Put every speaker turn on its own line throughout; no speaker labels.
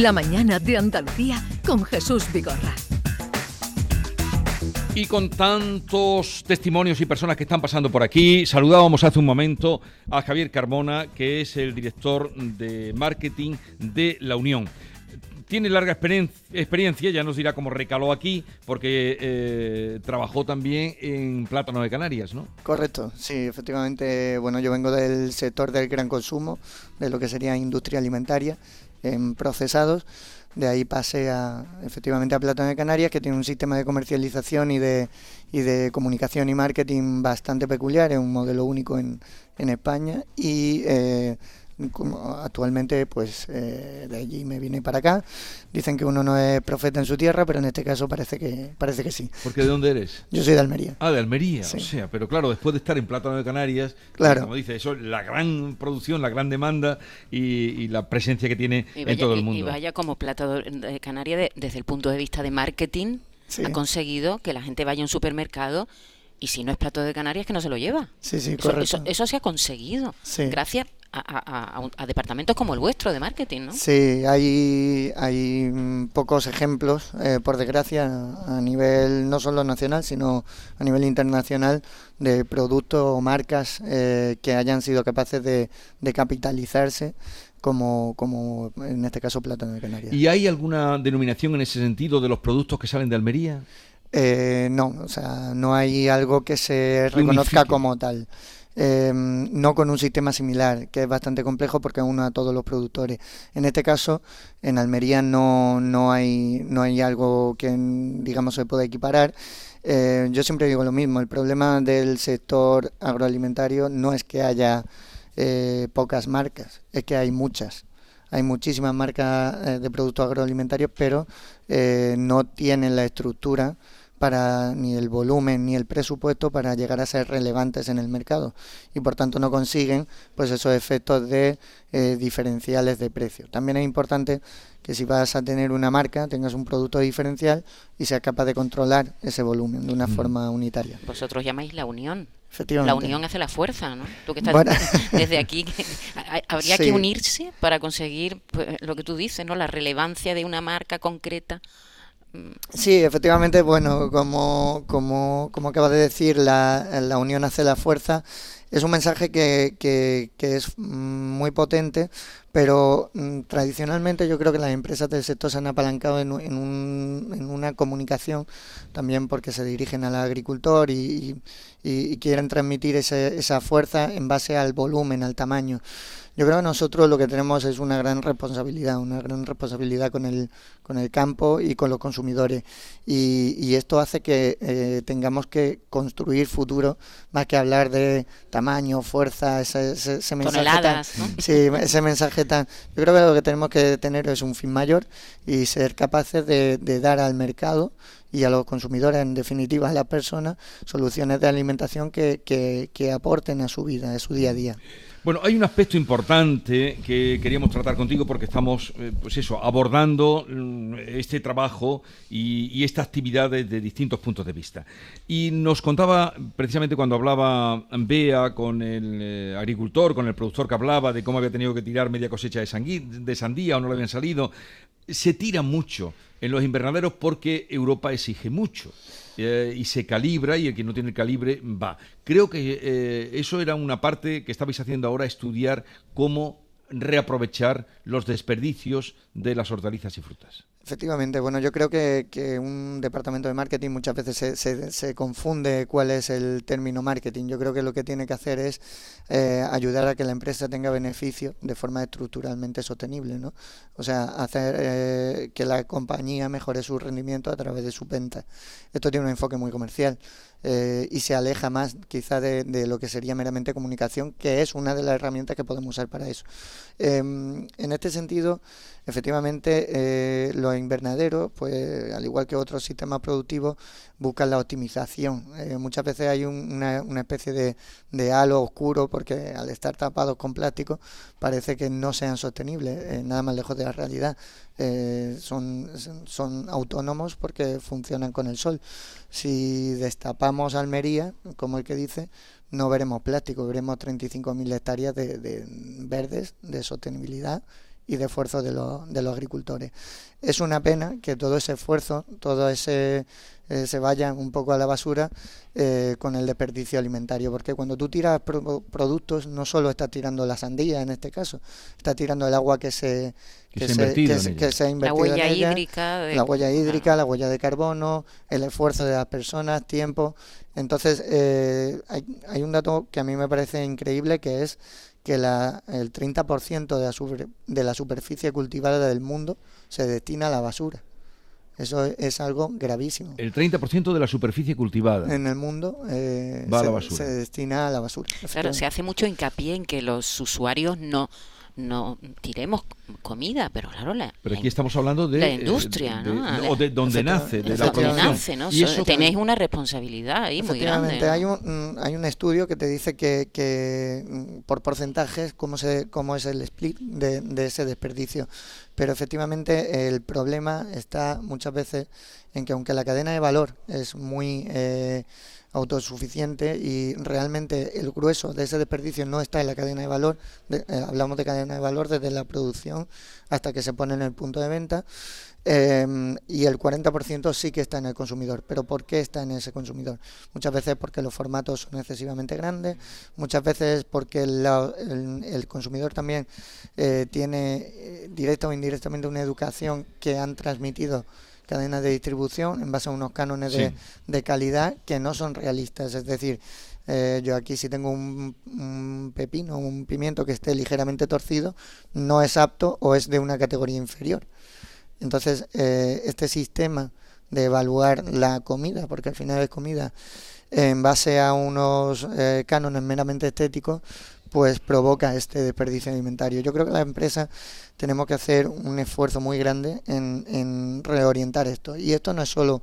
La mañana de Andalucía con Jesús Vigorra.
Y con tantos testimonios y personas que están pasando por aquí, saludábamos hace un momento a Javier Carmona, que es el director de marketing de La Unión tiene larga experiencia, ya nos dirá cómo recaló aquí, porque eh, trabajó también en Plátano de Canarias, ¿no?
Correcto, sí, efectivamente, bueno, yo vengo del sector del gran consumo, de lo que sería industria alimentaria, en procesados, de ahí pasé a, efectivamente a Plátano de Canarias, que tiene un sistema de comercialización y de, y de comunicación y marketing bastante peculiar, es un modelo único en, en España, y... Eh, actualmente pues eh, de allí me vine para acá. Dicen que uno no es profeta en su tierra, pero en este caso parece que parece que sí.
¿Porque de dónde eres?
Yo soy de Almería.
Ah, de Almería, o sea, pero claro, después de estar en Plátano de Canarias, claro. como dice, eso la gran producción, la gran demanda y, la presencia que tiene en todo el mundo. Y
vaya como Plátano de Canarias desde el punto de vista de marketing ha conseguido que la gente vaya a un supermercado y si no es plato de Canarias que no se lo lleva.
Sí, sí,
eso,
correcto.
Eso, se ha conseguido. Gracias a, departamentos como el vuestro de marketing, ¿no?
Sí, hay, hay pocos ejemplos, eh, por desgracia, a nivel no solo nacional, sino a nivel internacional, de productos o marcas eh, que hayan sido capaces de, capitalizarse como, como en este caso Plátano de Canarias.
¿Y hay alguna denominación en ese sentido de los productos que salen de Almería?
Eh, no, o sea, no hay algo que se reconozca como tal. Em, no con un sistema similar, que es bastante complejo porque uno a todos los productores. En este caso, en Almería no, no, hay, no hay algo que, digamos, se pueda equiparar. Eh, yo siempre digo lo mismo, el problema del sector agroalimentario no es que haya eh, pocas marcas, es que hay muchas. Hay muchísimas marcas eh, de productos agroalimentarios, pero no tienen la estructura para ni el volumen ni el presupuesto para llegar a ser relevantes en el mercado y por tanto no consiguen pues esos efectos de eh, diferenciales de precio. También es importante que si vas a tener una marca tengas un producto diferencial y seas capaz de controlar ese volumen de una forma unitaria.
Vosotros llamáis la unión.
Efectivamente.
La unión hace la fuerza, ¿no? Tú que estás desde aquí, habría que unirse para conseguir pues, lo que tú dices, ¿no? La relevancia de una marca concreta
Sí, efectivamente, bueno, como, como, como acaba de decir, la, la unión hace la fuerza. Es un mensaje que, que, que es muy potente, pero mm, tradicionalmente yo creo que las empresas del sector se han apalancado en, en, un, en una comunicación también porque se dirigen al agricultor y, y, y quieren transmitir ese, esa fuerza en base al volumen, al tamaño. Yo creo que nosotros lo que tenemos es una gran responsabilidad, una gran responsabilidad con el, con el campo y con los consumidores. Y, y esto hace que eh, tengamos que construir futuro más que hablar de tamaño, fuerza, ese, ese, mensaje tan, sí, ese mensaje Yo creo que lo que tenemos que tener es un fin mayor y ser capaces de, de dar al mercado y a los consumidores, en definitiva a las personas, soluciones de alimentación que, que, que aporten a su vida, a su día a día.
Bueno, hay un aspecto importante que queríamos tratar contigo porque estamos, eh, pues eso, abordando mm, este trabajo y, esta actividad desde distintos puntos de vista. Y nos contaba, precisamente cuando hablaba Bea con el eh, agricultor, con el productor que hablaba de cómo había tenido que tirar media cosecha de sandía o no le habían salido, se tira mucho en los invernaderos porque Europa exige mucho. Eh, y se calibra y el que no tiene calibre va. Creo que eh, eso era una parte que estabais haciendo ahora, estudiar cómo reaprovechar los desperdicios de las hortalizas y frutas.
Efectivamente, bueno, yo creo que, que un departamento de marketing muchas veces se, se, confunde cuál es el término marketing. Yo creo que lo que tiene que hacer es eh, ayudar a que la empresa tenga beneficio de forma estructuralmente sostenible, ¿no? O sea, hacer eh, que la compañía mejore su rendimiento a través de su venta. Esto tiene un enfoque muy comercial. Eh, y se aleja más quizá de, de, lo que sería meramente comunicación, que es una de las herramientas que podemos usar para eso. Eh, en este sentido, efectivamente, eh, los invernaderos, pues al igual que otros sistemas productivos, buscan la optimización. Eh, muchas veces hay una, una, especie de, halo oscuro porque al estar tapados con plástico parece que no sean sostenibles, eh, nada más lejos de la realidad. Son autónomos porque funcionan con el sol. Si destapamos Almería, como el que dice, no veremos plástico, veremos 35.000 hectáreas de, de verdes, de sostenibilidad y de esfuerzo de, de los agricultores. Es una pena que todo ese esfuerzo, todo ese eh, se vayan un poco a la basura eh, con el desperdicio alimentario, porque cuando tú tiras productos no solo estás tirando la sandía en este caso, estás tirando el agua que se
que, se, ha invertido
la huella hídrica,
la huella hídrica, la huella de carbono, el esfuerzo de las personas, tiempo. Entonces eh, hay, hay un dato que a mí me parece increíble que es que la, el 30% de la, de la superficie cultivada del mundo se destina a la basura. Eso es algo gravísimo.
El 30% de la superficie cultivada
en el mundo eh,
Va
se,
a la basura.
se destina a la basura.
Claro, se hace mucho hincapié en que los usuarios no no tiremos comida, pero claro, la,
pero aquí estamos hablando de
la industria,
de,
¿no?
o de donde nace, de la
donde nace, ¿no? Y eso, tenéis una responsabilidad ahí muy grande.
Hay un hay un estudio que te dice que, que mm, por porcentajes cómo se cómo es el split de, de ese desperdicio, pero efectivamente el problema está muchas veces en que aunque la cadena de valor es muy eh, autosuficiente y realmente el grueso de ese desperdicio no está en la cadena de valor, eh, hablamos de cadena de valor desde la producción hasta que se pone en el punto de venta, em, y el 40% sí que está en el consumidor. ¿Pero por qué está en ese consumidor? Muchas veces porque los formatos son excesivamente grandes, muchas veces porque el, consumidor también eh, tiene eh, directa o indirectamente una educación que han transmitido cadenas de distribución en base a unos cánones de, calidad que no son realistas. Es decir, eh, yo aquí si tengo un, un, pepino, un pimiento que esté ligeramente torcido, no es apto o es de una categoría inferior. Entonces, eh, este sistema de evaluar la comida, porque al final es comida, en base a unos eh, cánones meramente estéticos, pues provoca este desperdicio alimentario. Yo creo que la empresa tenemos que hacer un esfuerzo muy grande en, en reorientar esto. Y esto no es solo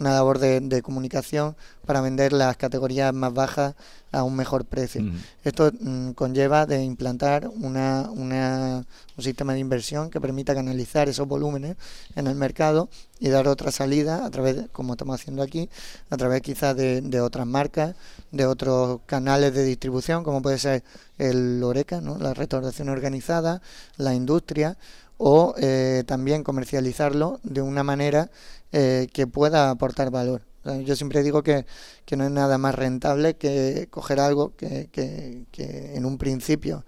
una labor de, comunicación para vender las categorías más bajas a un mejor precio. Esto mm, conlleva de implantar una, una, un sistema de inversión que permita canalizar esos volúmenes en el mercado y dar otra salida a través, como estamos haciendo aquí, a través quizás de, de otras marcas, de otros canales de distribución, como puede ser el Oreca, ¿no? la restauración organizada, la industria, o eh, también comercializarlo de una manera eh, que pueda aportar valor. yo siempre digo que, que, no es nada más rentable que coger algo que, que, que en un principio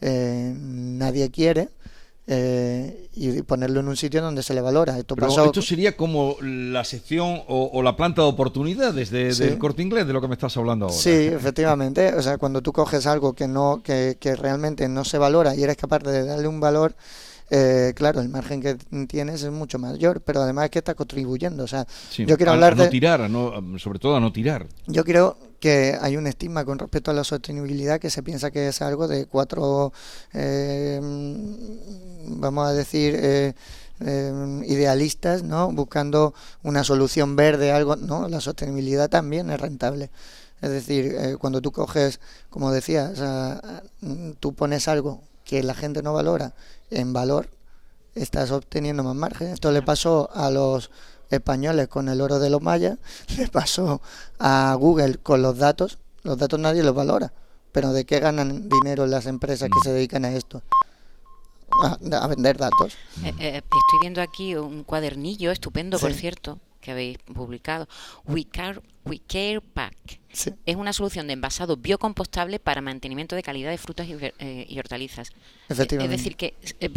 eh, nadie quiere, eh, y ponerlo en un sitio donde se le valora. Esto,
esto sería como la sección o, la planta de oportunidades de, del corte inglés, de lo que me estás hablando ahora.
Sí, efectivamente. O sea, cuando tú coges algo que, no, que, que realmente no se valora y eres capaz de darle un valor, eh, claro, el margen que tienes es mucho mayor, pero además es que está contribuyendo. O sea, yo quiero hablar
no
de.
tirar, sobre todo a no tirar.
Yo creo que hay un estigma con respecto a la sostenibilidad que se piensa que es algo de cuatro, eh, vamos a decir, eh, idealistas, ¿no? Buscando una solución verde, algo. No, la sostenibilidad también es rentable. Es decir, cuando tú coges, como decía, tú pones algo que la gente no valora en valor, estás obteniendo más margen. Esto le pasó a los españoles con el oro de los mayas, le pasó a Google con los datos. Los datos nadie los valora, pero ¿de qué ganan dinero las empresas que se dedican a esto? A, vender datos.
Eh, eh, estoy viendo aquí un cuadernillo estupendo, por cierto, que habéis publicado. We Care, We Care Pack. Es una solución de envasado biocompostable para mantenimiento de calidad de frutas y, eh, hortalizas.
Efectivamente.
Es decir, que eh,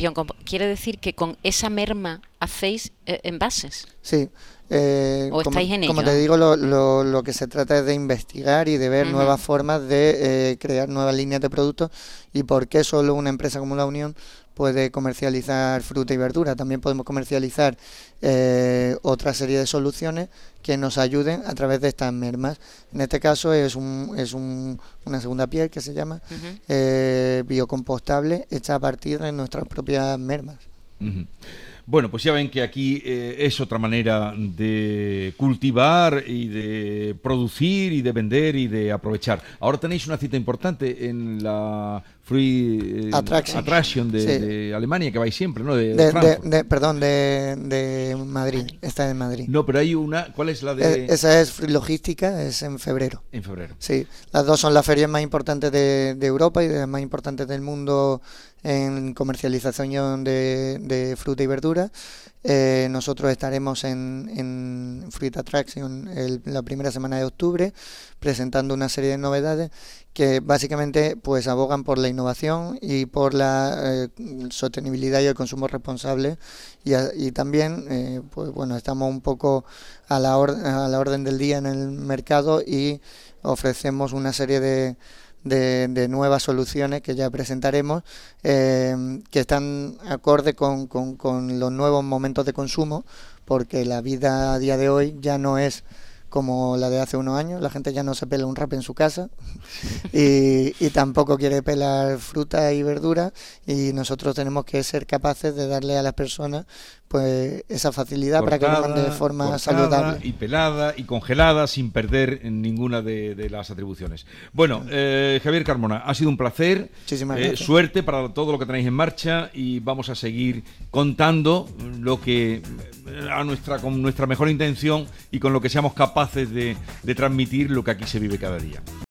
quiere decir que con esa merma hacéis eh, envases.
Sí.
¿O como, estáis en ello?
Como te digo, lo, lo, lo, que se trata es de investigar y de ver nuevas formas de crear nuevas líneas de productos y por qué solo una empresa como la Unión puede comercializar fruta y verdura. También podemos comercializar eh, otra serie de soluciones que nos ayuden a través de estas mermas. En este caso es, un, es un, una segunda piel que se llama eh, biocompostable hecha a partir de nuestras propias mermas.
Bueno, pues ya ven que aquí eh, es otra manera de cultivar y de producir y de vender y de aprovechar. Ahora tenéis una cita importante en la Free eh, Attraction, de, Alemania, que vais siempre, ¿no?
De, perdón, de, Madrid, está en Madrid.
No, pero hay una, ¿cuál es la de...?
Eh, esa es Free Logística, es en febrero.
En febrero.
Sí, las dos son las ferias más importantes de, Europa y de las más importantes del mundo en comercialización de, fruta y verdura. Eh, nosotros estaremos en, en Fruit Attraction la primera semana de octubre presentando una serie de novedades que básicamente pues abogan por la innovación y por la eh, sostenibilidad y el consumo responsable. Y, y también eh, pues bueno estamos un poco a la, a la orden del día en el mercado y ofrecemos una serie de de, nuevas soluciones que ya presentaremos, eh, que están acorde con, con, los nuevos momentos de consumo, porque la vida a día de hoy ya no es como la de hace unos años, la gente ya no se pela un rap en su casa y, y tampoco quiere pelar fruta y verdura y nosotros tenemos que ser capaces de darle a las personas pues esa facilidad para que lo mande de forma saludable.
Y pelada y congelada sin perder ninguna de, las atribuciones. Bueno, eh, Javier Carmona, ha sido un placer.
Muchísimas eh,
suerte para todo lo que tenéis en marcha y vamos a seguir contando lo que eh, a nuestra con nuestra mejor intención y con lo que seamos capaces de transmitir lo que aquí se vive cada día.